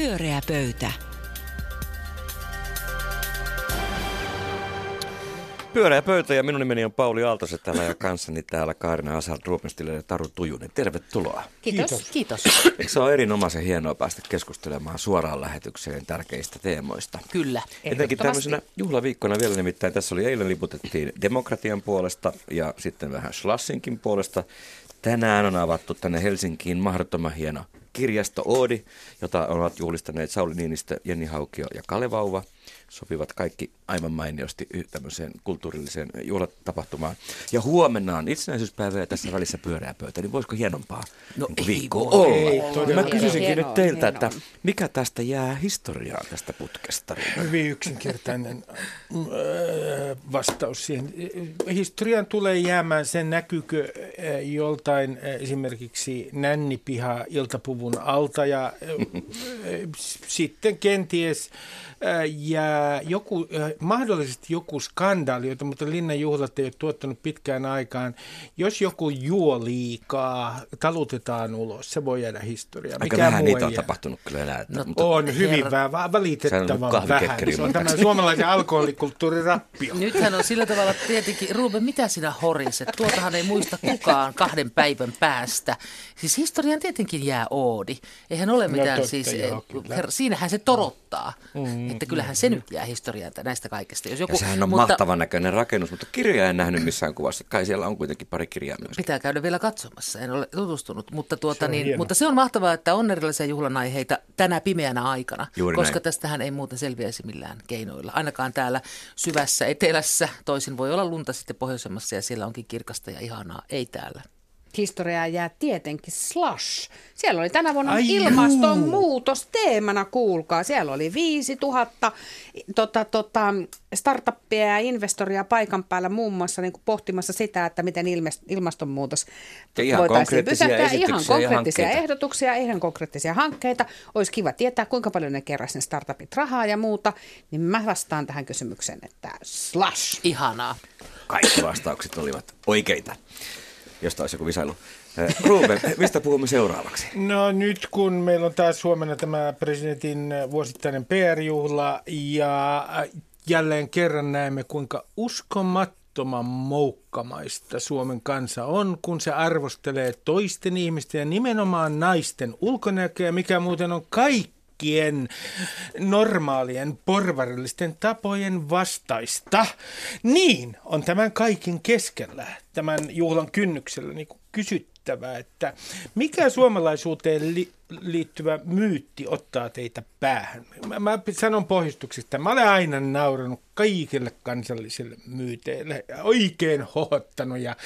Pyöreä pöytä. Pyöreä pöytä ja minun nimeni on Pauli Aaltoset täällä ja kanssani täällä Kaarina Asal, Ruopenstille ja Taru Tujunen. Tervetuloa. Kiitos. Kiitos. Eikö se ole erinomaisen hienoa päästä keskustelemaan suoraan lähetykseen tärkeistä teemoista? Kyllä. Etenkin tämmöisenä juhlaviikkona vielä nimittäin. Tässä oli eilen liputettiin demokratian puolesta ja sitten vähän Slassinkin puolesta. Tänään on avattu tänne Helsinkiin mahdottoman hieno kirjasto Oodi, jota ovat juhlistaneet Sauli Niinistö, Jenni Haukio ja Kalevauva sopivat kaikki aivan mainiosti tämmöiseen kulttuurilliseen juhlatapahtumaan. Ja huomenna on itsenäisyyspäivä ja tässä välissä pyöreä pöytä, niin voisiko hienompaa no niin viikkoa voi. olla? Ei, Mä kysyisinkin nyt teiltä, hienoa. että mikä tästä jää historiaan tästä putkesta? Hyvin yksinkertainen äh, vastaus siihen. Historiaan tulee jäämään sen näkykö äh, joltain äh, esimerkiksi nännipiha iltapuvun alta ja sitten kenties ja joku, mahdollisesti joku skandaali, jota mutta Linnan juhlat ei ole tuottanut pitkään aikaan. Jos joku juo liikaa, talutetaan ulos, se voi jäädä historiaan. Aika Mikä vähän niitä on jää. tapahtunut kyllä enää. No, mutta on hyvin vähän, valitettavan vähän. Se on tämä suomalaisen alkoholikulttuurin rappio. Nythän on sillä tavalla tietenkin, Ruben, mitä sinä horiset? Tuotahan ei muista kukaan kahden päivän päästä. Siis historian tietenkin jää Oodi. Eihän ole no mitään no, totta, siis, joo, her, siinähän se torottaa. Mm. Että kyllähän se nyt jää historiaan näistä kaikesta. Jos joku, ja sehän on mutta, mahtavan näköinen rakennus, mutta kirjaa en nähnyt missään kuvassa. Kai siellä on kuitenkin pari kirjaa myös. Pitää käydä vielä katsomassa, en ole tutustunut. Mutta, tuota, se niin, mutta se on mahtavaa, että on erilaisia juhlanaiheita tänä pimeänä aikana. Juuri koska näin. tästähän ei muuten selviäisi millään keinoilla. Ainakaan täällä syvässä etelässä, toisin voi olla lunta sitten pohjoisemmassa ja siellä onkin kirkasta ja ihanaa. Ei täällä historiaa jää tietenkin Slash. Siellä oli tänä vuonna Ai ilmastonmuutos teemana, kuulkaa. Siellä oli 5000 tota, tota, startuppia ja investoria paikan päällä muun muassa niin kuin pohtimassa sitä, että miten ilmastonmuutos ja voitaisiin pysäyttää. Ihan konkreettisia ja ehdotuksia, ihan konkreettisia hankkeita. Olisi kiva tietää, kuinka paljon ne keräsivät ne startupit rahaa ja muuta. Niin mä vastaan tähän kysymykseen, että Slash. Ihanaa. Kaikki vastaukset olivat oikeita josta olisi joku visailu. Ruben, mistä puhumme seuraavaksi? No nyt kun meillä on taas huomenna tämä presidentin vuosittainen PR-juhla ja jälleen kerran näemme kuinka uskomattoman moukkamaista Suomen kansa on, kun se arvostelee toisten ihmisten ja nimenomaan naisten ulkonäköä, mikä muuten on kaikki kaikkien normaalien porvarillisten tapojen vastaista. Niin on tämän kaiken keskellä, tämän juhlan kynnyksellä niin kysyttävä, että mikä suomalaisuuteen li- liittyvä myytti ottaa teitä päähän? Mä, mä sanon pohjustuksesta, mä olen aina nauranut kaikille kansallisille myyteille, oikein hohottanut ja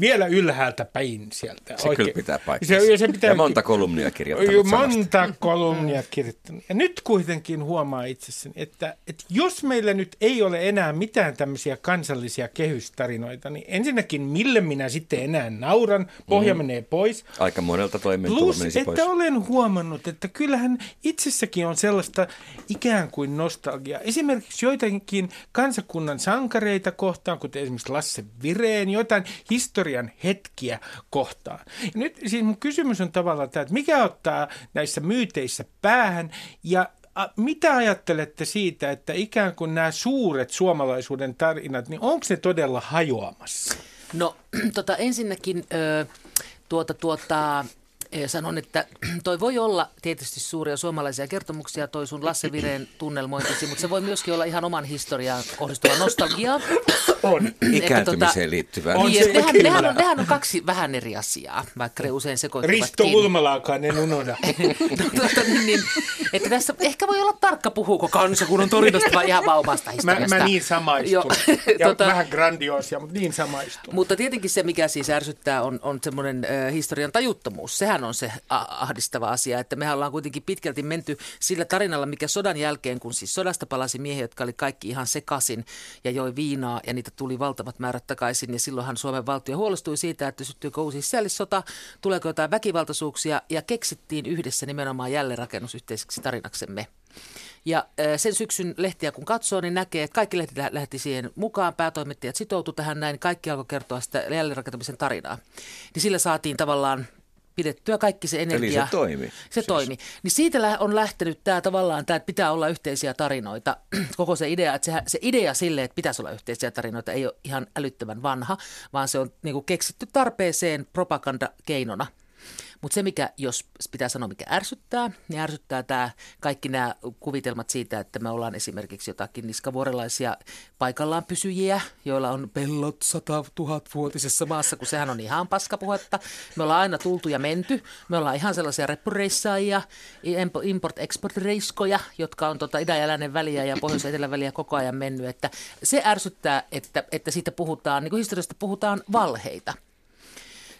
vielä ylhäältä päin sieltä. Se oikein. kyllä pitää paikkansa. Se, ja, se pitää, ja monta kolumnia kirjoittanut Monta samasta. kolumnia kirjoittanut. Ja nyt kuitenkin huomaa itsessäni, että, että jos meillä nyt ei ole enää mitään tämmöisiä kansallisia kehystarinoita, niin ensinnäkin mille minä sitten enää nauran, pohja mm. menee pois. Aika monelta toimeentulo Plus, menisi että olen huomannut, että kyllähän itsessäkin on sellaista ikään kuin nostalgiaa. Esimerkiksi joitakin kansakunnan sankareita kohtaan, kuten esimerkiksi Lasse Vireen, jotain historian hetkiä kohtaan. Ja nyt siis mun kysymys on tavallaan tämä, että mikä ottaa näissä myyteissä päähän ja mitä ajattelette siitä, että ikään kuin nämä suuret suomalaisuuden tarinat, niin onko ne todella hajoamassa? No tota, ensinnäkin ö, tuota, tuota, Sanon, että toi voi olla tietysti suuria suomalaisia kertomuksia, toi sun Lasse Vireen tunnelmointisi, mutta se voi myöskin olla ihan oman historiaan kohdistuva nostalgia. On. Ikääntymiseen tota, liittyvää. On niin, nehän, nehän, on, nehän on kaksi vähän eri asiaa, vaikka ne usein sekoittuvatkin. Risto Ulmalaakaan en unohda. no, tota, niin, niin, että tässä ehkä voi olla tarkka, puhuuko kansakunnan torinasta vai ihan vauvasta historiasta. Mä, mä niin samaistun. ja tota, vähän grandioosia, mutta niin samaistun. Mutta tietenkin se, mikä siis ärsyttää, on, on semmoinen äh, historian tajuttomuus. Sehän on se ahdistava asia, että me ollaan kuitenkin pitkälti menty sillä tarinalla, mikä sodan jälkeen, kun siis sodasta palasi miehiä, jotka oli kaikki ihan sekasin ja joi viinaa ja niitä tuli valtavat määrät takaisin. Ja silloinhan Suomen valtio huolestui siitä, että syttyykö uusi sisällissota, tuleeko jotain väkivaltaisuuksia ja keksittiin yhdessä nimenomaan jälleenrakennusyhteiseksi tarinaksemme. Ja sen syksyn lehtiä kun katsoo, niin näkee, että kaikki lehti lähti siihen mukaan, päätoimittajat sitoutu tähän näin, kaikki alkoi kertoa sitä jälleenrakentamisen tarinaa. Niin sillä saatiin tavallaan pidettyä kaikki se energia. Eli se toimi. Se siis. toimi. Niin siitä on lähtenyt tämä tavallaan, tämä, että pitää olla yhteisiä tarinoita. Koko se idea, että se, se idea sille, että pitäisi olla yhteisiä tarinoita, ei ole ihan älyttömän vanha, vaan se on niin kuin keksitty tarpeeseen propagandakeinona – mutta se, mikä, jos pitää sanoa, mikä ärsyttää, niin ärsyttää tämä kaikki nämä kuvitelmat siitä, että me ollaan esimerkiksi jotakin niskavuorelaisia paikallaan pysyjiä, joilla on pellot sata tuhatvuotisessa maassa, kun sehän on ihan paskapuhetta. Me ollaan aina tultu ja menty. Me ollaan ihan sellaisia reppureissaajia, import-export-reiskoja, jotka on tota idän ja väliä ja pohjois etelän väliä koko ajan mennyt. Että se ärsyttää, että, että siitä puhutaan, niin kuin historiasta puhutaan valheita.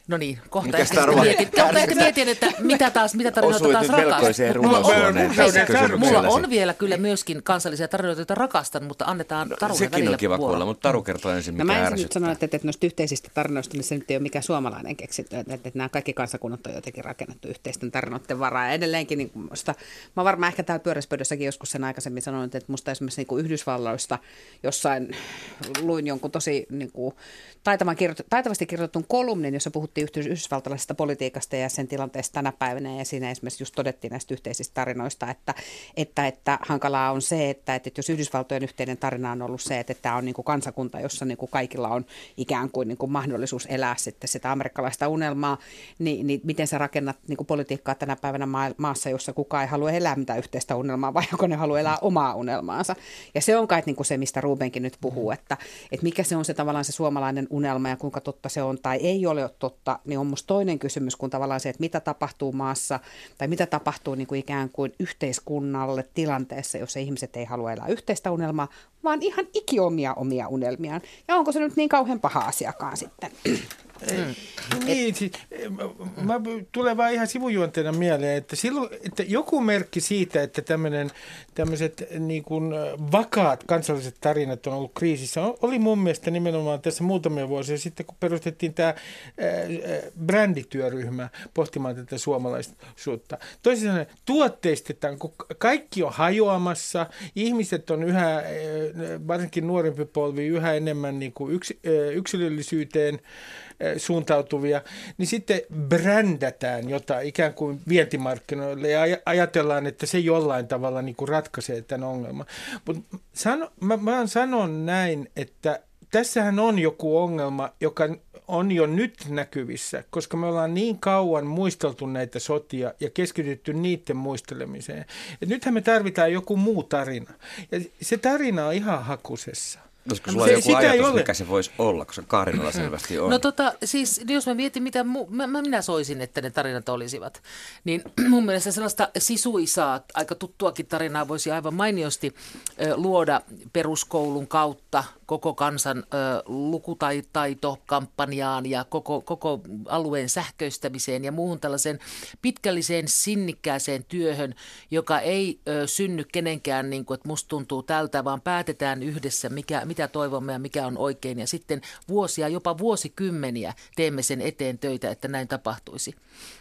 No niin, kohta ehkä mietin, kohta ehkä mietin, että mitä taas, mitä tarinoita taas rakastan. Mulla, mulla on vielä kyllä myöskin kansallisia tarinoita, joita rakastan, mutta annetaan Tarulle Sekin välillä on kiva kuulla, mutta Taru kertoo ensin, mikä No mä ensin ärsyttää. nyt sanon, että, että noista yhteisistä tarinoista, niin se nyt ei ole mikään suomalainen keksintö, että, että nämä kaikki kansakunnat on jotenkin rakennettu yhteisten tarinoiden varaa. Ja edelleenkin, niin musta, mä varmaan ehkä täällä pyöräspöydässäkin joskus sen aikaisemmin sanonut, että musta esimerkiksi niin kuin Yhdysvalloista jossain luin jonkun tosi niin kuin, taitavan taitavasti kirjoitetun kolumnin, jossa puhuttiin yhdysvaltalaisesta politiikasta ja sen tilanteesta tänä päivänä. Ja siinä esimerkiksi just todettiin näistä yhteisistä tarinoista, että, että, että hankalaa on se, että, että jos Yhdysvaltojen yhteinen tarina on ollut se, että tämä on niin kuin kansakunta, jossa niin kuin kaikilla on ikään kuin, niin kuin mahdollisuus elää sitten sitä amerikkalaista unelmaa, niin, niin miten sä rakennat niin kuin politiikkaa tänä päivänä maassa, jossa kukaan ei halua elää mitään yhteistä unelmaa, vai onko ne haluaa elää omaa unelmaansa. Ja se on kai niin kuin se, mistä Rubenkin nyt puhuu, että, että mikä se on se tavallaan se suomalainen unelma ja kuinka totta se on tai ei ole totta, niin on musta toinen kysymys kuin tavallaan se, että mitä tapahtuu maassa tai mitä tapahtuu niin kuin ikään kuin yhteiskunnalle tilanteessa, jossa ihmiset ei halua elää yhteistä unelmaa, vaan ihan ikiomia omia unelmiaan. Ja onko se nyt niin kauhean paha asiakaan sitten? Mm. Niin, siis, mä, tulee vaan ihan sivujuonteena mieleen, että, silloin, että joku merkki siitä, että tämmöiset niin kuin vakaat kansalliset tarinat on ollut kriisissä, oli mun mielestä nimenomaan tässä muutamia vuosia sitten, kun perustettiin tämä brändityöryhmä pohtimaan tätä suomalaisuutta. Toisin sanoen tuotteistetaan, kun kaikki on hajoamassa, ihmiset on yhä, varsinkin nuorempi polvi, yhä enemmän niin kuin yks, yksilöllisyyteen suuntautuvia, niin sitten brändätään jotain ikään kuin vientimarkkinoille ja ajatellaan, että se jollain tavalla niin kuin ratkaisee tämän ongelman. Mutta sano, mä, mä sanon näin, että tässähän on joku ongelma, joka on jo nyt näkyvissä, koska me ollaan niin kauan muisteltu näitä sotia ja keskitytty niiden muistelemiseen. Et nythän me tarvitaan joku muu tarina. Ja se tarina on ihan hakusessa. Olisiko sulla se, joku ajatus, mikä se voisi olla, koska Kaarinalla selvästi on? No tota, siis jos mä mietin, mitä mu, mä, mä, minä soisin, että ne tarinat olisivat, niin mun mielestä sellaista sisuisaa, aika tuttuakin tarinaa voisi aivan mainiosti ö, luoda peruskoulun kautta koko kansan ö, lukutaitokampanjaan ja koko, koko alueen sähköistämiseen ja muuhun tällaiseen pitkälliseen sinnikkääseen työhön, joka ei ö, synny kenenkään, niin kuin, että musta tuntuu tältä, vaan päätetään yhdessä, mikä, mitä toivomme ja mikä on oikein. Ja sitten vuosia, jopa vuosikymmeniä teemme sen eteen töitä, että näin tapahtuisi.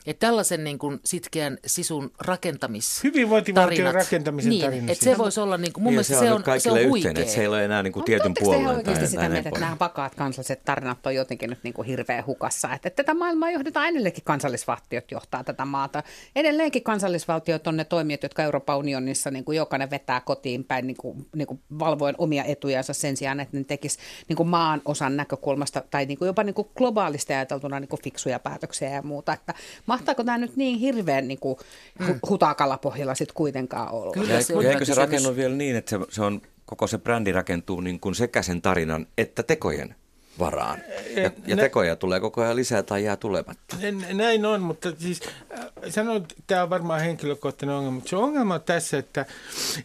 Että tällaisen niin kuin sitkeän sisun rakentamis Hyvinvointivaltion rakentamisen niin, tarina. Että se voisi olla, niin kuin, mun niin, mielestä se se on, on, se on huikea. että se ei ole enää niin kuin tietyn puolueen. Oletteko oikeasti sitä mieltä, että nämä vakaat kansalliset tarinat on jotenkin nyt niin kuin hirveän hukassa? Että tätä maailmaa johdetaan edelleenkin kansallisvaltiot johtaa tätä maata. Edelleenkin kansallisvaltiot on ne toimijat, jotka Euroopan unionissa niin kuin jokainen vetää kotiin päin niin kuin, niin kuin valvoen omia etujansa sen sijaan, että ne tekisi niin kuin maan osan näkökulmasta tai niin kuin jopa niin kuin globaalisti ajateltuna niin kuin fiksuja päätöksiä ja muuta. Että mahtaako tämä nyt niin hirveän niin kuin mm. hutakalla pohjalla sitten kuitenkaan olla? Kyllä se eikö se rakennu vielä niin, että se, se on, koko se brändi rakentuu niin kuin sekä sen tarinan että tekojen varaan. Ja, ja Nä- tekoja tulee koko ajan lisää tai jää tulematta. Näin on, mutta siis äh, sanon, että tämä on varmaan henkilökohtainen ongelma, mutta se ongelma on tässä, että,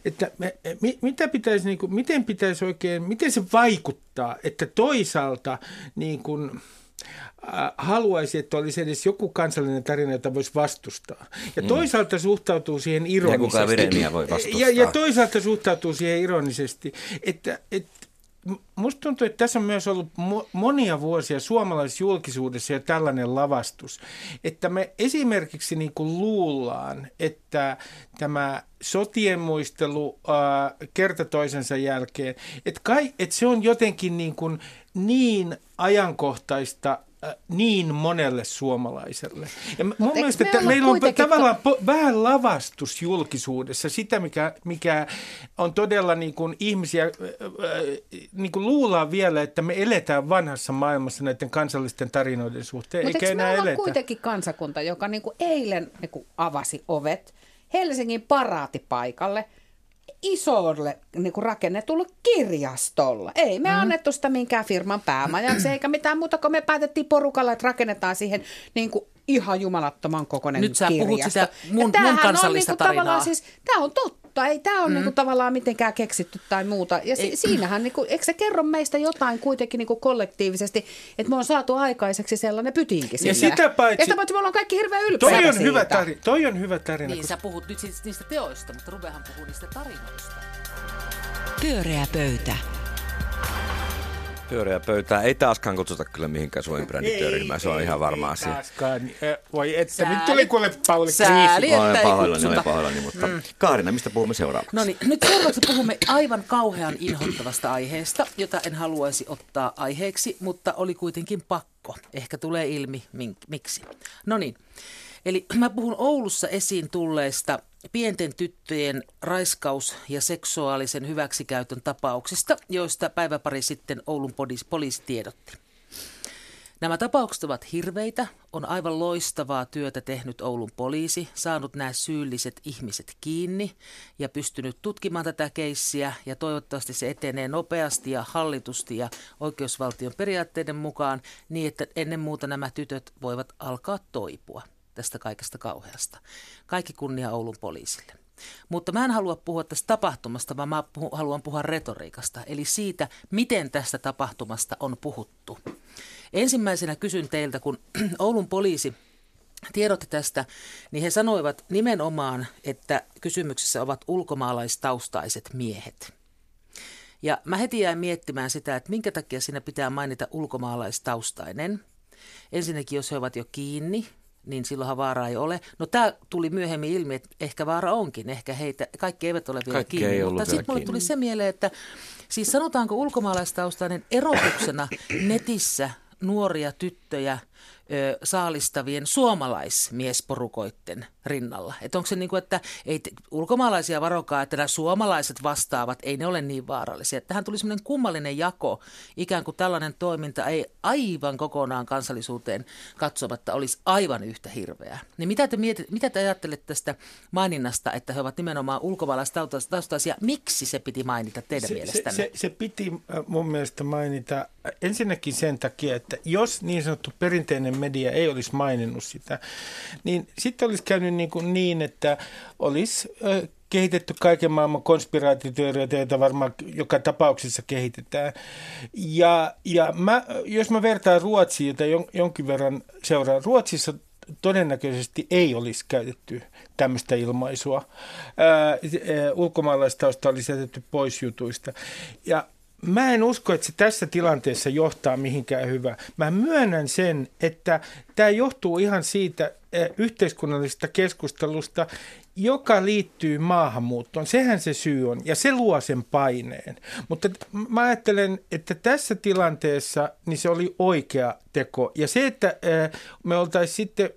että me, mi, mitä pitäisi, niin kuin, miten pitäisi oikein, miten se vaikuttaa, että toisaalta niin kuin, haluaisi, että olisi edes joku kansallinen tarina, jota voisi vastustaa. Ja toisaalta suhtautuu siihen ironisesti. Vireniä voi vastustaa. Ja, ja toisaalta suhtautuu siihen ironisesti, että, että Musta tuntuu, että tässä on myös ollut mo- monia vuosia suomalaisessa julkisuudessa jo tällainen lavastus, että me esimerkiksi niin kuin luullaan, että tämä sotien muistelu kerta toisensa jälkeen, että, kai, että se on jotenkin niin, kuin niin ajankohtaista niin monelle suomalaiselle. Ja mun eikö mielestä me että meillä on tavallaan po- vähän lavastus julkisuudessa, sitä mikä, mikä on todella niin kuin ihmisiä, niin kuin luullaan vielä, että me eletään vanhassa maailmassa näiden kansallisten tarinoiden suhteen, Mutta eikä me enää olla eletä. kuitenkin kansakunta, joka niinku eilen niinku avasi ovet Helsingin paraatipaikalle isolle niinku rakennetulle kirjastolle. Ei me mm. annettu sitä minkään firman päämajaksi eikä mitään muuta, kun me päätettiin porukalla, että rakennetaan siihen niinku ihan jumalattoman kokoinen Nyt sä kirjasto. puhut sitä Ja mun- mun kansallista on niinku tavallaan tarinaa. Siis, tämä on totta. Ei tämä ole mm. niinku tavallaan mitenkään keksitty tai muuta. Ja si- siinähän, niinku, eikö se kerro meistä jotain kuitenkin niinku kollektiivisesti, että me on saatu aikaiseksi sellainen pytiinkin Ja sillä. sitä paitsi- Ja sitä paitsi me ollaan kaikki hirveän ylpeitä Toi on, siitä. hyvä tarina, toi on hyvä tarina. Niin, sä puhut nyt siis niistä teoista, mutta Rubehan puhuu niistä tarinoista. Pyöreä pöytä. Pyöreä pöytää ei taaskaan kutsuta kyllä mihinkään Suomen brändityöryhmään, se on ihan varma ei asia. taaskaan. Voi että, Sääli. nyt tuli kuule Pauli Sääli. kriisi. että Olen ei pahoillani, olen pahoillani, mutta Kaarina, mistä puhumme seuraavaksi? No niin, nyt seuraavaksi puhumme aivan kauhean inhottavasta aiheesta, jota en haluaisi ottaa aiheeksi, mutta oli kuitenkin pakko. Ehkä tulee ilmi mink- miksi. No niin, eli mä puhun Oulussa esiin tulleista pienten tyttöjen raiskaus- ja seksuaalisen hyväksikäytön tapauksista, joista päiväpari sitten Oulun poliisi, poliisi tiedotti. Nämä tapaukset ovat hirveitä, on aivan loistavaa työtä tehnyt Oulun poliisi, saanut nämä syylliset ihmiset kiinni ja pystynyt tutkimaan tätä keissiä. Ja toivottavasti se etenee nopeasti ja hallitusti ja oikeusvaltion periaatteiden mukaan niin, että ennen muuta nämä tytöt voivat alkaa toipua tästä kaikesta kauheasta. Kaikki kunnia Oulun poliisille. Mutta mä en halua puhua tästä tapahtumasta, vaan mä puhu, haluan puhua retoriikasta, eli siitä, miten tästä tapahtumasta on puhuttu. Ensimmäisenä kysyn teiltä, kun Oulun poliisi tiedotti tästä, niin he sanoivat nimenomaan, että kysymyksessä ovat ulkomaalaistaustaiset miehet. Ja mä heti jäin miettimään sitä, että minkä takia siinä pitää mainita ulkomaalaistaustainen. Ensinnäkin, jos he ovat jo kiinni, niin silloinhan vaaraa ei ole. No tämä tuli myöhemmin ilmi, että ehkä vaara onkin. Ehkä heitä, kaikki eivät ole vielä Kaikki kiinni. mutta sitten mulle tuli se mieleen, että siis sanotaanko ulkomaalaistaustainen erotuksena netissä nuoria tyttöjä ö, saalistavien suomalaismiesporukoitten rinnalla. Että onko se niin kuin, että ei te, ulkomaalaisia varokaa, että nämä suomalaiset vastaavat, ei ne ole niin vaarallisia. Että Tähän tuli semmoinen kummallinen jako, ikään kuin tällainen toiminta ei aivan kokonaan kansallisuuteen katsomatta olisi aivan yhtä hirveää. Niin mitä te, mietit, mitä te ajattelette tästä maininnasta, että he ovat nimenomaan ulkomaalaistaustaisia? Miksi se piti mainita teidän se, se, mielestänne? se, se piti äh, mun mielestä mainita äh, ensinnäkin sen takia, että jos niin sanottu perinteinen media ei olisi maininnut sitä, niin sitten olisi käynyt niin, kuin niin että olisi kehitetty kaiken maailman konspiraatioteorioita, joita varmaan joka tapauksessa kehitetään. Ja, ja mä, jos mä vertaan Ruotsiin, jota jon, jonkin verran seuraan, Ruotsissa todennäköisesti ei olisi käytetty tämmöistä ilmaisua. Ulkomaalaistausta olisi jätetty pois jutuista. Ja mä en usko, että se tässä tilanteessa johtaa mihinkään hyvää. Mä myönnän sen, että tämä johtuu ihan siitä yhteiskunnallisesta keskustelusta, joka liittyy maahanmuuttoon. Sehän se syy on, ja se luo sen paineen. Mutta mä ajattelen, että tässä tilanteessa niin se oli oikea teko. Ja se, että ää, me oltaisiin sitten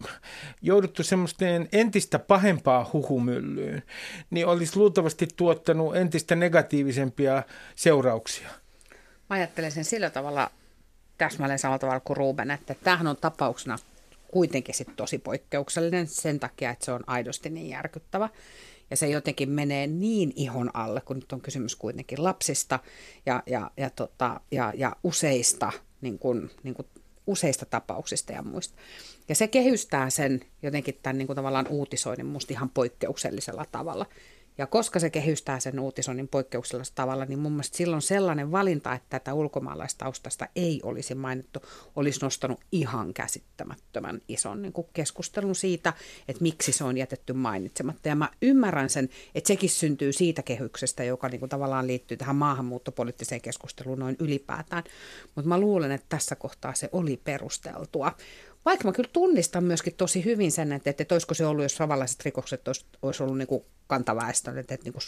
jouduttu semmoisten entistä pahempaa huhumyllyyn, niin olisi luultavasti tuottanut entistä negatiivisempia seurauksia. Mä ajattelen sen sillä tavalla täsmälleen samalla tavalla kuin Ruben, että tämähän on tapauksena kuitenkin sit tosi poikkeuksellinen sen takia, että se on aidosti niin järkyttävä. Ja se jotenkin menee niin ihon alle, kun nyt on kysymys kuitenkin lapsista ja, ja, ja, tota, ja, ja useista, niin kuin, niin kuin useista tapauksista ja muista. Ja se kehystää sen jotenkin tämän niin kuin tavallaan uutisoinnin musta ihan poikkeuksellisella tavalla. Ja koska se kehystää sen uutisoinnin poikkeuksellisella tavalla, niin mun mielestä silloin sellainen valinta, että tätä ulkomaalaistaustasta ei olisi mainittu, olisi nostanut ihan käsittämättömän ison niin kuin keskustelun siitä, että miksi se on jätetty mainitsematta. Ja mä ymmärrän sen, että sekin syntyy siitä kehyksestä, joka niin kuin tavallaan liittyy tähän maahanmuuttopoliittiseen keskusteluun noin ylipäätään. Mutta mä luulen, että tässä kohtaa se oli perusteltua. Vaikka mä kyllä tunnistan myöskin tosi hyvin sen, että, että olisiko se ollut, jos samanlaiset rikokset olisi, olisi ollut niin kuin kantaväestön, että, että niin kuin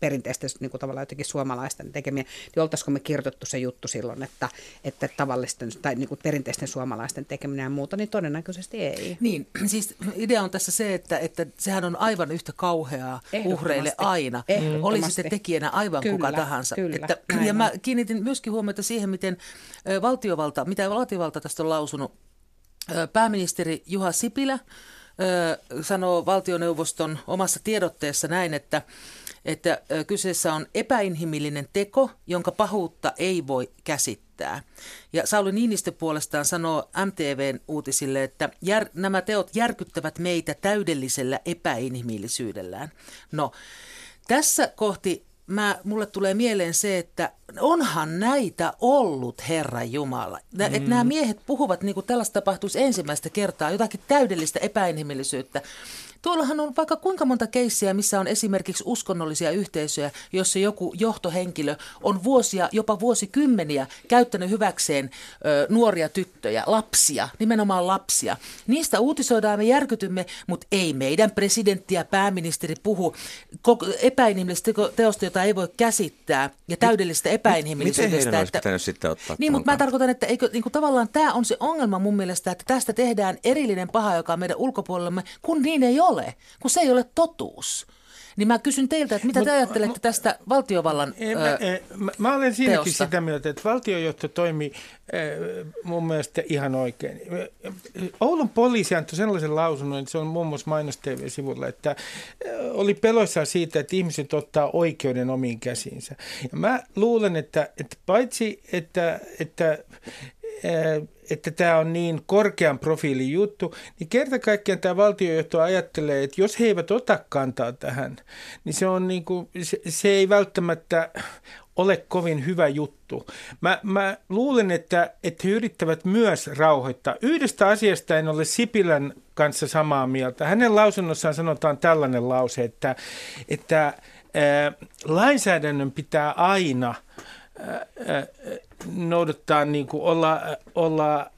perinteisten niin kuin tavallaan jotenkin suomalaisten tekemiä, niin oltaisiko me kirjoitettu se juttu silloin, että, että tavallisten tai niin kuin perinteisten suomalaisten tekeminen ja muuta, niin todennäköisesti ei. Niin, siis idea on tässä se, että, että sehän on aivan yhtä kauheaa uhreille aina. Oli sitten tekijänä aivan kyllä, kuka tahansa. Kyllä, että, ja mä kiinnitin myöskin huomiota siihen, miten valtiovalta, mitä valtiovalta tästä on lausunut. Pääministeri Juha Sipilä sanoo valtioneuvoston omassa tiedotteessa näin, että että kyseessä on epäinhimillinen teko, jonka pahuutta ei voi käsittää. Ja Sauli Niinistö puolestaan sanoo MTVn uutisille, että jär, nämä teot järkyttävät meitä täydellisellä epäinhimillisyydellään. No, tässä kohti mä, mulle tulee mieleen se, että onhan näitä ollut, Herra Jumala. Nä, mm. Että nämä miehet puhuvat niin kuin tällaista tapahtuisi ensimmäistä kertaa, jotakin täydellistä epäinhimillisyyttä. Tuollahan on vaikka kuinka monta keissiä, missä on esimerkiksi uskonnollisia yhteisöjä, jossa joku johtohenkilö on vuosia, jopa vuosikymmeniä käyttänyt hyväkseen ö, nuoria tyttöjä, lapsia, nimenomaan lapsia. Niistä uutisoidaan, me järkytymme, mutta ei meidän presidentti ja pääministeri puhu epäinhimillisestä teosta, jota ei voi käsittää, ja täydellistä epäinhimillisyydestä. Miten heidän että, sitten ottaa Niin, mutta mä tarkoitan, että eikö, niin kuin tavallaan tämä on se ongelma mun mielestä, että tästä tehdään erillinen paha, joka on meidän ulkopuolella, kun niin ei ole ole, kun se ei ole totuus. Niin mä kysyn teiltä, että mitä te ajattelette tästä valtiovallan ei, mä, ei, mä, mä olen siinäkin teosta. sitä mieltä, että valtiojohto toimi mun mielestä ihan oikein. Oulun poliisi antoi sellaisen lausunnon, että se on muun muassa mainos TV-sivulla, että oli peloissaan siitä, että ihmiset ottaa oikeuden omiin käsiinsä. Ja mä luulen, että, että paitsi että, että että tämä on niin korkean profiilin juttu, niin kerta kaikkiaan tämä valtiojohto ajattelee, että jos he eivät ota kantaa tähän, niin se, on niin kuin, se, se ei välttämättä ole kovin hyvä juttu. Mä, mä luulen, että, että he yrittävät myös rauhoittaa. Yhdestä asiasta en ole Sipilän kanssa samaa mieltä. Hänen lausunnossaan sanotaan tällainen lause, että, että ää, lainsäädännön pitää aina – noudattaa, niin kuin olla, olla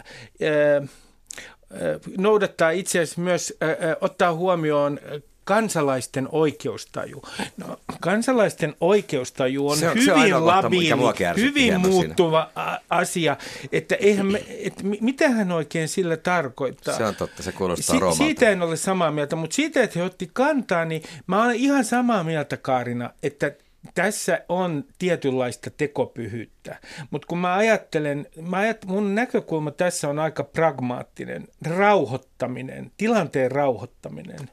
noudattaa itse asiassa myös ottaa huomioon kansalaisten oikeustaju. No, kansalaisten oikeustaju on, se on hyvin se on labiili, hyvin muuttuva siinä. asia, että eihän me, että mitä hän oikein sillä tarkoittaa. Se on totta, se kuulostaa si- Siitä en ole samaa mieltä, mutta siitä, että he otti kantaa, niin mä olen ihan samaa mieltä Kaarina, että tässä on tietynlaista tekopyhyyttä, mutta kun mä ajattelen, mä ajat, mun näkökulma tässä on aika pragmaattinen, rauhoittaminen, tilanteen rauhoittaminen.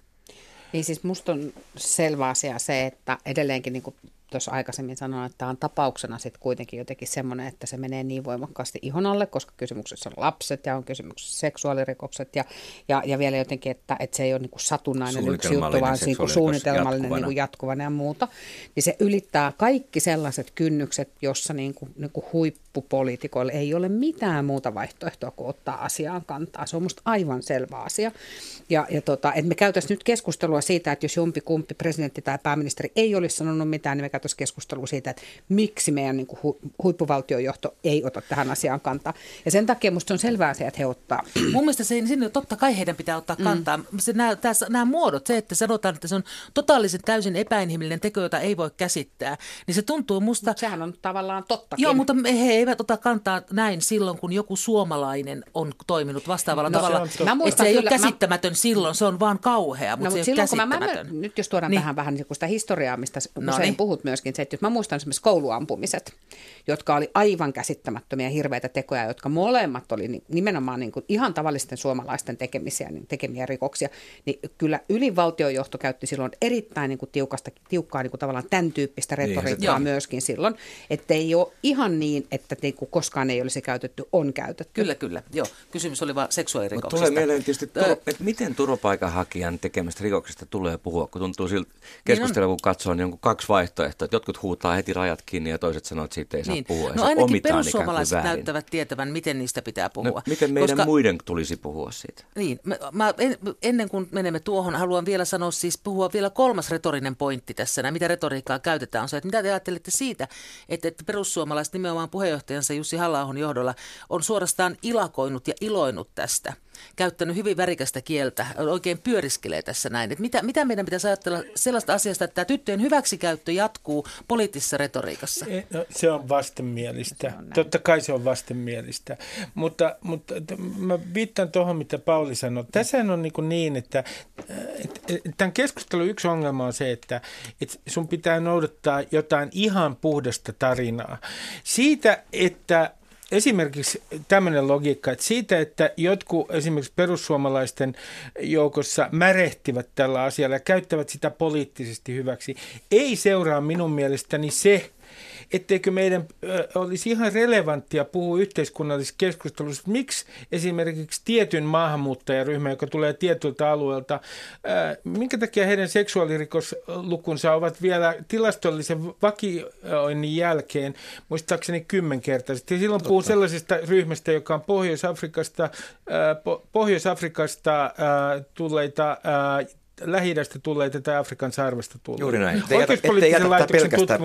Niin siis musta on selvä asia se, että edelleenkin niin tuossa aikaisemmin sanoin, että tämä on tapauksena sitten kuitenkin jotenkin semmoinen, että se menee niin voimakkaasti ihon alle, koska kysymyksessä on lapset ja on kysymyksessä seksuaalirikokset ja, ja, ja vielä jotenkin, että, että se ei ole niin kuin satunnainen yksi juttu, vaan niin kuin suunnitelmallinen jatkuvana. Niin kuin jatkuvana ja muuta, niin se ylittää kaikki sellaiset kynnykset, jossa niin kuin, niin kuin huippupoliitikoille ei ole mitään muuta vaihtoehtoa kuin ottaa asiaan kantaa. Se on musta aivan selvä asia. Ja, ja tota, että me käytäisiin nyt keskustelua siitä, että jos jompi kumpi presidentti tai pääministeri ei olisi sanonut mitään, niin me käytäisiin keskustelua siitä, että miksi meidän niin kuin hu, huippuvaltiojohto ei ota tähän asiaan kantaa. Ja sen takia minusta on selvää se, että he ottaa. Mun mielestä se, sinne totta kai heidän pitää ottaa mm. kantaa. Mm. Se, nämä, tässä, nämä muodot, se, että sanotaan, että se on totaalisen täysin epäinhimillinen teko, jota ei voi käsittää, niin se tuntuu musta... Mut sehän on tavallaan tottakin. Joo, mutta he eivät ota kantaa näin silloin, kun joku suomalainen on toiminut vastaavalla no, tavalla. Se, on että se ei kyllä, ole käsittämätön mä... silloin, se on vaan kauhea, mutta no, se mutta ei silloin, ole käsittämätön. Mä, mä, nyt jos tuodaan niin. tähän vähän niin sitä historiaa, mistä no usein niin. puhut myöskin, se, että jos mä muistan esimerkiksi kouluampumiset, jotka oli aivan käsittämättömiä hirveitä tekoja, jotka molemmat oli nimenomaan niin kuin ihan tavallisten suomalaisten tekemisiä, niin tekemiä rikoksia, niin kyllä ylivaltiojohto käytti silloin erittäin niin kuin tiukasta, tiukkaa niin kuin tavallaan tämän tyyppistä retoriikkaa niin, myöskin silloin, että ei ole ihan niin, että niin kuin koskaan ei olisi käytetty, on käytetty. Kyllä, kyllä. Joo. Kysymys oli vain seksuaalirikoksista. Mutta tulee mieleen tietysti, että miten turvapaikanhakijan tekemästä rikoksesta tulee puhua, kun tuntuu siltä keskustella, niin kun katsoo niin kaksi vaihtoehtoa vaihtoehto, että jotkut huutaa heti rajat kiinni ja toiset sanoo, että siitä ei saa Niin. puhua. No ainakin perussuomalaiset näyttävät tietävän, miten niistä pitää puhua. No, miten meidän Koska- muiden tulisi puhua siitä? Niin, mä, mä, en, ennen kuin menemme tuohon, haluan vielä sanoa siis puhua vielä kolmas retorinen pointti tässä, näin, mitä retoriikkaa käytetään, on se, että mitä te ajattelette siitä, että, että perussuomalaiset nimenomaan puheenjohtajansa Jussi halla johdolla on suorastaan ilakoinut ja iloinut tästä, käyttänyt hyvin värikästä kieltä, oikein pyöriskelee tässä näin. Että mitä, mitä meidän pitäisi ajatella sellaista asiasta, että tämä tyttöjen hyväksikäyttö jatkuu poliittisessa retoriikassa? Eh, No, se on vastenmielistä. Totta kai se on vastenmielistä. Mutta, mutta mä viittaan tuohon, mitä Pauli sanoi. Tässä on niin, niin että et, et, tämän keskustelun yksi ongelma on se, että et sun pitää noudattaa jotain ihan puhdasta tarinaa. Siitä, että Esimerkiksi tämmöinen logiikka, että siitä, että jotkut esimerkiksi perussuomalaisten joukossa märehtivät tällä asialla ja käyttävät sitä poliittisesti hyväksi, ei seuraa minun mielestäni se, etteikö meidän olisi ihan relevanttia puhua yhteiskunnallisessa keskustelussa, miksi esimerkiksi tietyn maahanmuuttajaryhmä, joka tulee tietyltä alueelta, minkä takia heidän seksuaalirikoslukunsa ovat vielä tilastollisen vakioinnin jälkeen, muistaakseni kymmenkertaiset. Ja silloin puhuu sellaisesta ryhmästä, joka on Pohjois-Afrikasta, Pohjois-Afrikasta tulleita ö, Lähi-idästä tulleita tai Afrikan sarvesta tulleita. Juuri näin. Ettei jätä- ettei jätä pelkästään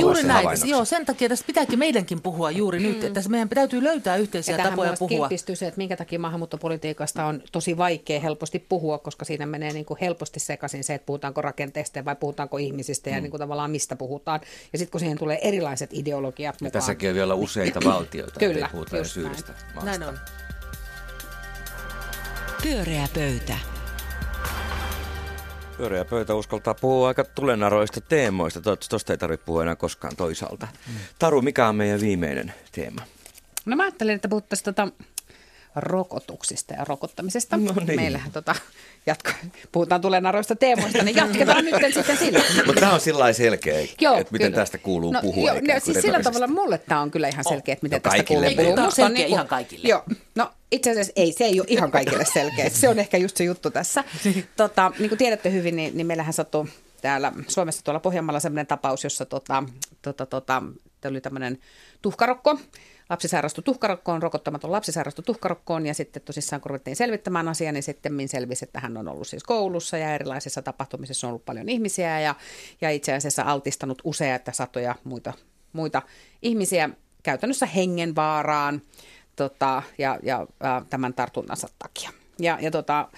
Juuri näin. Joo, sen takia tästä pitääkin meidänkin puhua juuri nyt, että meidän täytyy löytää yhteisiä Ja tapoja puhua. kilpistyy se, että minkä takia maahanmuuttopolitiikasta on tosi vaikea helposti puhua, koska siinä menee niin kuin helposti sekaisin se, että puhutaanko rakenteesta vai puhutaanko ihmisistä ja niin kuin tavallaan mistä puhutaan. Ja sitten kun siihen tulee erilaiset ideologiat Ja mukaan. tässäkin on vielä useita valtioita, Kyllä, ettei puhuta just edes yhdestä maasta. Näin on. Pyöreä pöytä. Pyöreä pöytä uskaltaa puhua aika tulenaroista teemoista. Toivottavasti tosta ei tarvitse puhua enää koskaan toisaalta. Taru, mikä on meidän viimeinen teema? No mä ajattelin, että puhuttaisiin tota rokotuksista ja rokottamisesta. No niin. Meillähän tota, jatko, puhutaan tulenaroista teemoista, niin jatketaan nyt sitten sillä. Mutta tämä on sillä lailla selkeä, että miten kyllä. tästä kuuluu no, puhua. Joo, no, siis sillä tavalla mulle tämä on kyllä ihan selkeä, että miten No, tästä kuuluu puhua. Tämä on selkeä niinku- ihan kaikille. Joo, no itse asiassa ei, se ei ole ihan kaikille selkeä. Se on ehkä just se juttu tässä. Tota, niin kuin tiedätte hyvin, niin, niin meillähän sattui täällä Suomessa tuolla Pohjanmaalla sellainen tapaus, jossa tota, tota, tota, oli tämmöinen tuhkarokko. Lapsi sairastui tuhkarokkoon, rokottamaton lapsi sairastui tuhkarokkoon ja sitten tosissaan kun ruvettiin selvittämään asiaa, niin sitten selvisi, että hän on ollut siis koulussa ja erilaisissa tapahtumisissa on ollut paljon ihmisiä ja, ja itse asiassa altistanut useita satoja muita, muita ihmisiä käytännössä hengenvaaraan tota, ja, ja ä, tämän tartunnansa takia. Ja, ja tota,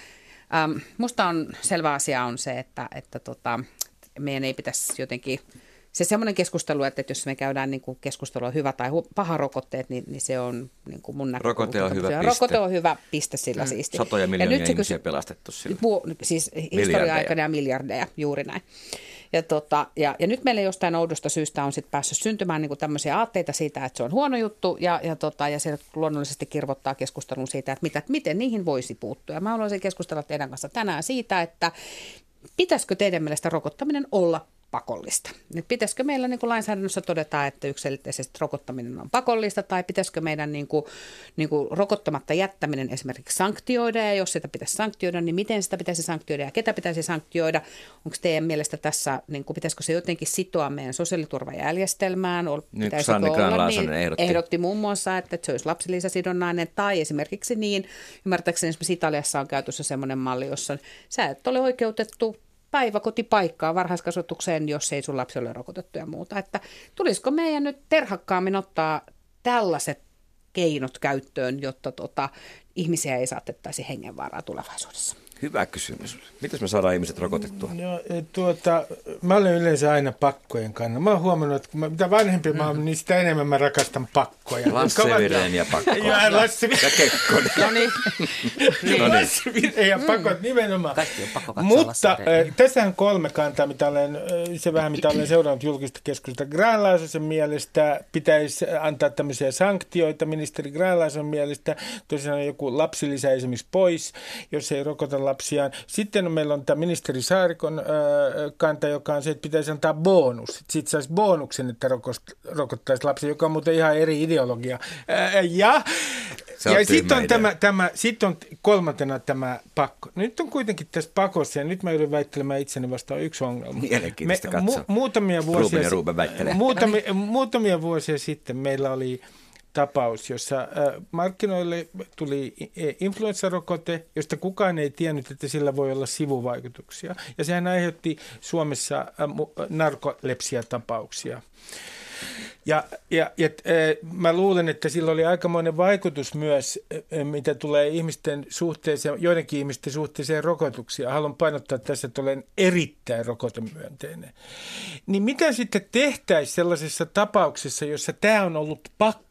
äm, musta on selvä asia on se, että, että tota, meidän ei pitäisi jotenkin se semmoinen keskustelu, että, että jos me käydään niin kuin keskustelua hyvä tai hu- paha rokotteet, niin, niin se on niin kuin mun Rokote on näkökulmasta hyvä piste. Rokote on hyvä piste sillä mm. siisti. Satoja Ja miljoonia nyt se ihmisiä kysy- pelastettu sillä. Pu, siis historia-aikana ja miljardeja, juuri näin. Ja, tota, ja, ja nyt meillä jostain oudosta syystä on sitten päässyt syntymään niin tämmöisiä aatteita siitä, että se on huono juttu, ja, ja, tota, ja se luonnollisesti kirvoittaa keskustelun siitä, että, mitä, että miten niihin voisi puuttua. Ja mä haluaisin keskustella teidän kanssa tänään siitä, että pitäisikö teidän mielestä rokottaminen olla pakollista. Nyt pitäisikö meillä niin kuin lainsäädännössä todeta, että yksilöllisesti rokottaminen on pakollista, tai pitäisikö meidän niin kuin, niin kuin rokottamatta jättäminen esimerkiksi sanktioida, ja jos sitä pitäisi sanktioida, niin miten sitä pitäisi sanktioida, ja ketä pitäisi sanktioida? Onko teidän mielestä tässä, niin kuin, pitäisikö se jotenkin sitoa meidän sosiaaliturvajärjestelmään? Nyt Sanni olla Grahn-Laasonen ehdotti. ehdotti muun muassa, että se olisi lapsilisäsidonnainen, tai esimerkiksi niin, ymmärtääkseni esimerkiksi Italiassa on käytössä semmoinen malli, jossa sä et ole oikeutettu päiväkotipaikkaa varhaiskasvatukseen, jos ei sun lapsi ole rokotettu ja muuta. Että tulisiko meidän nyt terhakkaammin ottaa tällaiset keinot käyttöön, jotta tota, ihmisiä ei saatettaisi hengenvaaraa tulevaisuudessa? Hyvä kysymys. Miten me saadaan ihmiset rokotettua? No, e, tuota, mä olen yleensä aina pakkojen kannalla. Mä oon huomannut, että kun mä, mitä vanhempi mä oon, niin sitä enemmän mä rakastan pakkoja. Lasse Viren ja Pakko. Ja Lasse Ja Kekkonen. No niin. No niin. Lasse Viren ja pakot nimenomaan. Kaikki on pakko Mutta äh, tässä on kolme kantaa, mitä olen, äh, se vähän mitä olen seurannut julkista keskustelua. Gränlaasosen mielestä pitäisi antaa tämmöisiä sanktioita. Ministeri Gränlaason mielestä tosiaan joku lapsilisä esimerkiksi pois, jos ei rokota lapsiaan. Sitten meillä on tämä ministeri Saarikon äh, kanta, joka on se, että pitäisi antaa bonus. Sitten saisi bonuksen, että rokottaisi lapsia, joka on muuten ihan eri ideologia ja Se ja sitten on, tämä, tämä, sit on kolmantena tämä pakko. Nyt on kuitenkin tässä pakossa, ja nyt mä yritän väittelemään itseni vastaan yksi ongelma. Mielenkiintoista katsoa. muutamia, Ruben vuosia, väittelee. muutamia, muutamia vuosia sitten meillä oli tapaus, jossa äh, markkinoille tuli i- influenssarokote, josta kukaan ei tiennyt, että sillä voi olla sivuvaikutuksia. Ja sehän aiheutti Suomessa äh, narkolepsiatapauksia. Ja, ja, ja äh, mä luulen, että sillä oli aikamoinen vaikutus myös, mitä tulee ihmisten suhteeseen, joidenkin ihmisten suhteeseen rokotuksia. Haluan painottaa tässä, että olen erittäin rokotemyönteinen. Niin mitä sitten tehtäisiin sellaisessa tapauksessa, jossa tämä on ollut pakko?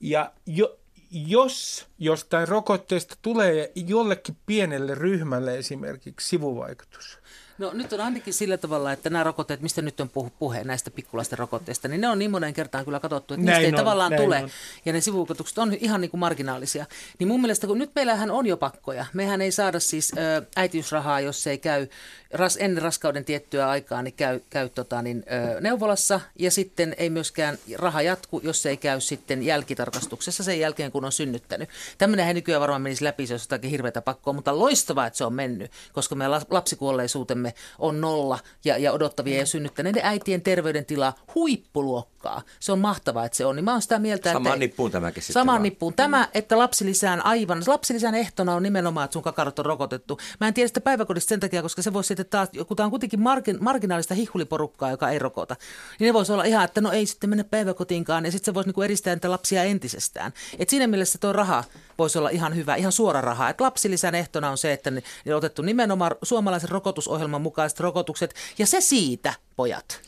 Ja jo, jos jostain rokotteesta tulee jollekin pienelle ryhmälle esimerkiksi sivuvaikutus, No nyt on ainakin sillä tavalla, että nämä rokotteet, mistä nyt on puhu, puhe näistä pikkulaisten rokotteista, niin ne on niin monen kertaan kyllä katsottu, että Näin niistä ei on, tavallaan tule. on. Ja ne sivuvaikutukset on ihan niin kuin marginaalisia. Niin mun mielestä, kun nyt meillähän on jo pakkoja. Mehän ei saada siis ö, äitiysrahaa, jos se ei käy ras, ennen raskauden tiettyä aikaa, niin käy, käy tota, niin, ö, neuvolassa. Ja sitten ei myöskään raha jatku, jos se ei käy sitten jälkitarkastuksessa sen jälkeen, kun on synnyttänyt. Tämmöinen ei nykyään varmaan menisi läpi, se olisi jotakin hirveätä pakkoa, mutta loistavaa, että se on mennyt, koska meidän la- lapsikuolleisuutemme on nolla ja, ja odottavien ja synnyttäneiden äitien terveydentila huippuluokkaa. Se on mahtavaa, että se on. Niin mä oon sitä mieltä, Samaan että... nippuun tämäkin sitten Samaan vaan. nippuun. Tämä, että lapsilisään aivan, lapsilisän ehtona on nimenomaan, että sun kakarot on rokotettu. Mä en tiedä sitä päiväkodista sen takia, koska se voisi sitten taas, kun tämä on kuitenkin margin, marginaalista hihuliporukkaa, joka ei rokota, niin ne voisi olla ihan, että no ei sitten mennä päiväkotiinkaan, ja sitten se voisi niinku edistää niitä lapsia entisestään. Et siinä mielessä tuo raha voisi olla ihan hyvä, ihan suora raha. Et lapsilisän ehtona on se, että ne, ne on otettu nimenomaan suomalaisen rokotusohjelman mukaiset rokotukset, ja se siitä, pojat.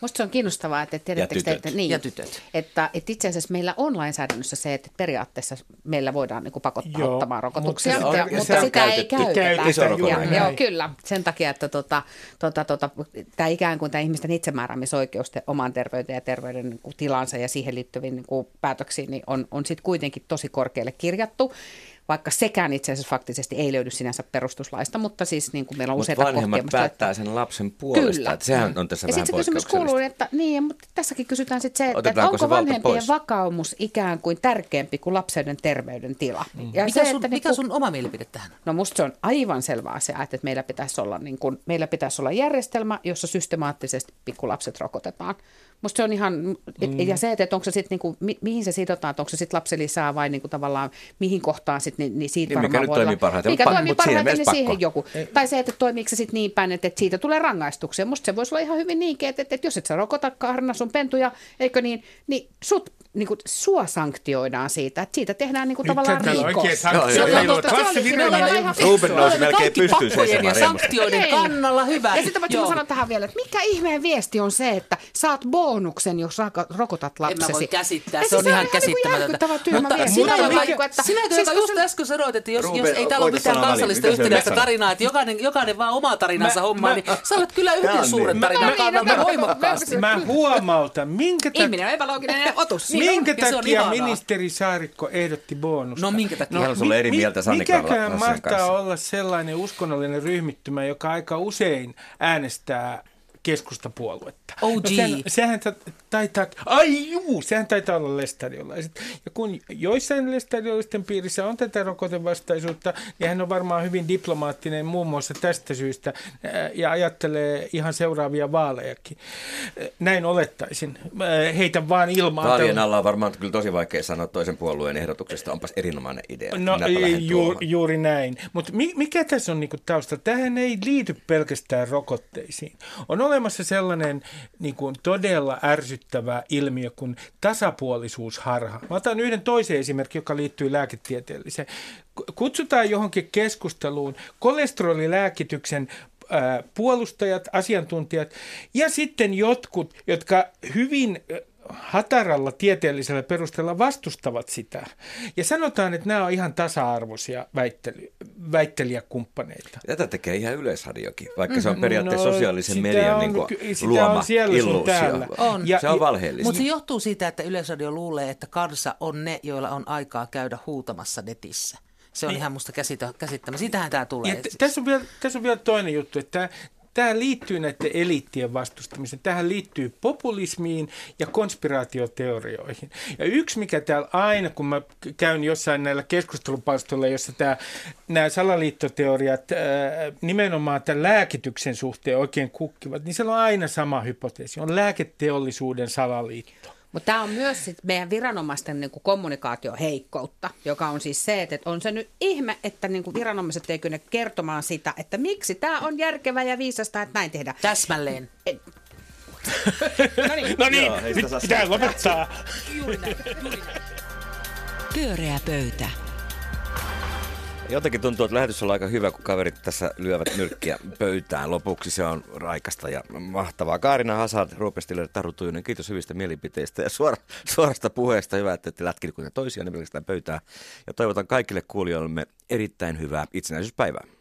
Musta se on kiinnostavaa, että tiedättekö te, että, niin, Ja tytöt. Että, että itse asiassa meillä on lainsäädännössä se, että periaatteessa meillä voidaan niin kuin pakottaa Joo, ottamaan rokotuksia, mutta se ja, on- mutta se sitä ei käytetty- käytetä. Isorokotteen Ja, joo, kyllä. Sen takia, että tota, tota, tota, tämä ikään kuin tämä ihmisten itsemääräämisoikeus te, omaan terveyteen ja terveyden niin kuin, tilansa ja siihen liittyviin niin kuin, päätöksiin niin on, on sitten kuitenkin tosi korkealle kirjattu. Vaikka sekään itse asiassa faktisesti ei löydy sinänsä perustuslaista, mutta siis niin kuin meillä on Mutta useita vanhemmat kohtia, päättää sen lapsen puolesta. Kyllä. Että sehän on tässä ja vähän sitten se kysymys kuuluu, että niin, mutta tässäkin kysytään sitten se, että, että Otetaanko onko se vanhempien pois? vakaumus ikään kuin tärkeämpi kuin lapsen terveydentila. Mm. Ja Mikä, se, sun, että mikä niinku- sun oma mielipide tähän? No musta se on aivan selvä asia, että meillä pitäisi olla, niin kuin, meillä pitäisi olla järjestelmä, jossa systemaattisesti pikkulapset rokotetaan. Musta se on ihan, mm. ja se, että onko se sitten, niin kuin, mi, mihin se sidotaan, että onko se sitten lapsilisää vai niin kuin tavallaan mihin kohtaan sitten, niin, niin siitä Niin, mikä varmaan nyt voi toimii olla- parhaiten, Mikä toimii parhaiten, niin siihen joku. Tai se, että toimiiko se sitten niin päin, että, että siitä tulee rangaistuksia. Musta se voisi olla ihan hyvin niinkin, että, että, että jos et sä rokota karna sun pentuja, eikö niin, niin sut niin kuin, sua sanktioidaan siitä, että siitä tehdään niin kuin, Nyt tavallaan rikos. oikein Joo, joo, sanktio. joo. Ruben nousi melkein Kaikki pystyyn pakkojen ja sanktioiden Ei. kannalla hyvä. Ja sitten mä sanon tähän vielä, että mikä ihmeen viesti on se, että saat bonuksen, jos raka- rokotat En lapsesi. mä voi käsittää, Ei, se on siis ihan niinku käsittämätöntä. järkyttävä tyhmä Mutta sinä, Mutta joka, niinku, että- sinä, siis joka kun just se- äsken sanoit, että jos, jos Ruben, ei täällä ole mitään kansallista se yhtenäistä tarinaa, että jokainen, jokainen vaan omaa tarinansa hommaa, niin sä olet kyllä yhden suuren niin. tarinan Mä- kannalta voimakkaasti. Mä huomautan, minkä, ta- Ihminen on epälooginen otus. minkä se on takia ministeri Saarikko ehdotti bonusta? No minkä takia? Hän on sulle eri mieltä Sanni Mikäkään mahtaa olla sellainen uskonnollinen ryhmittymä, joka aika usein äänestää keskustapuoluetta. OG. No sehän, sehän ta- taitaa, ai juu, sehän taitaa olla lestadiolaiset. Ja kun joissain lestadiolaisten piirissä on tätä rokotevastaisuutta, niin hän on varmaan hyvin diplomaattinen muun muassa tästä syystä ja ajattelee ihan seuraavia vaalejakin. Näin olettaisin. Heitä vaan ilmaan. Vaalien alla on varmaan kyllä tosi vaikea sanoa toisen puolueen ehdotuksesta. Onpas erinomainen idea. No ju, juuri näin. Mutta mi, mikä tässä on niinku tausta? Tähän ei liity pelkästään rokotteisiin. On olemassa sellainen niinku todella ärsyttävä ilmiö kuin tasapuolisuusharha. Mä otan yhden toisen esimerkin, joka liittyy lääketieteelliseen. Kutsutaan johonkin keskusteluun kolesterolilääkityksen ää, puolustajat, asiantuntijat ja sitten jotkut, jotka hyvin hataralla tieteellisellä perusteella vastustavat sitä. Ja sanotaan, että nämä on ihan tasa-arvoisia väittely, väittelijäkumppaneita. Tätä tekee ihan yleisradiokin, vaikka se on periaatteessa No, sosiaalisen median on niin kuin, ky- sitä luoma on siellä sun illuusio. täällä. On. Ja- se on valheellista. Mutta se johtuu siitä, että Yleisradio luulee, että kansa on ne, joilla on aikaa käydä huutamassa netissä. Se on ihan musta käsittämä. Siitähän tämä tulee. Ja t- tässä, on vielä, tässä on vielä toinen juttu, että Tähän liittyy näiden eliittien vastustamiseen. Tähän liittyy populismiin ja konspiraatioteorioihin. Ja yksi, mikä täällä aina, kun mä käyn jossain näillä keskustelupalstoilla, jossa tämä, nämä salaliittoteoriat nimenomaan tämän lääkityksen suhteen oikein kukkivat, niin siellä on aina sama hypoteesi. On lääketeollisuuden salaliitto. Mutta tämä on myös sit meidän viranomaisten niinku kommunikaatioheikkoutta, joka on siis se, että on se nyt ihme, että niinku viranomaiset ei kykene kertomaan sitä, että miksi tämä on järkevää ja viisasta, että näin tehdään. Täsmälleen. No niin, Joo, sitä nyt saa pitää lopettaa. Pyöreä pöytä. Jotenkin tuntuu, että lähetys on aika hyvä, kun kaverit tässä lyövät nyrkkiä pöytään. Lopuksi se on raikasta ja mahtavaa. Kaarina Hazard, Ruopestille, Taru Tujunen, kiitos hyvistä mielipiteistä ja suora, suorasta puheesta. Hyvä, että ette lätkin kuten toisiaan, niin pelkästään pöytään. Ja toivotan kaikille kuulijoillemme erittäin hyvää itsenäisyyspäivää.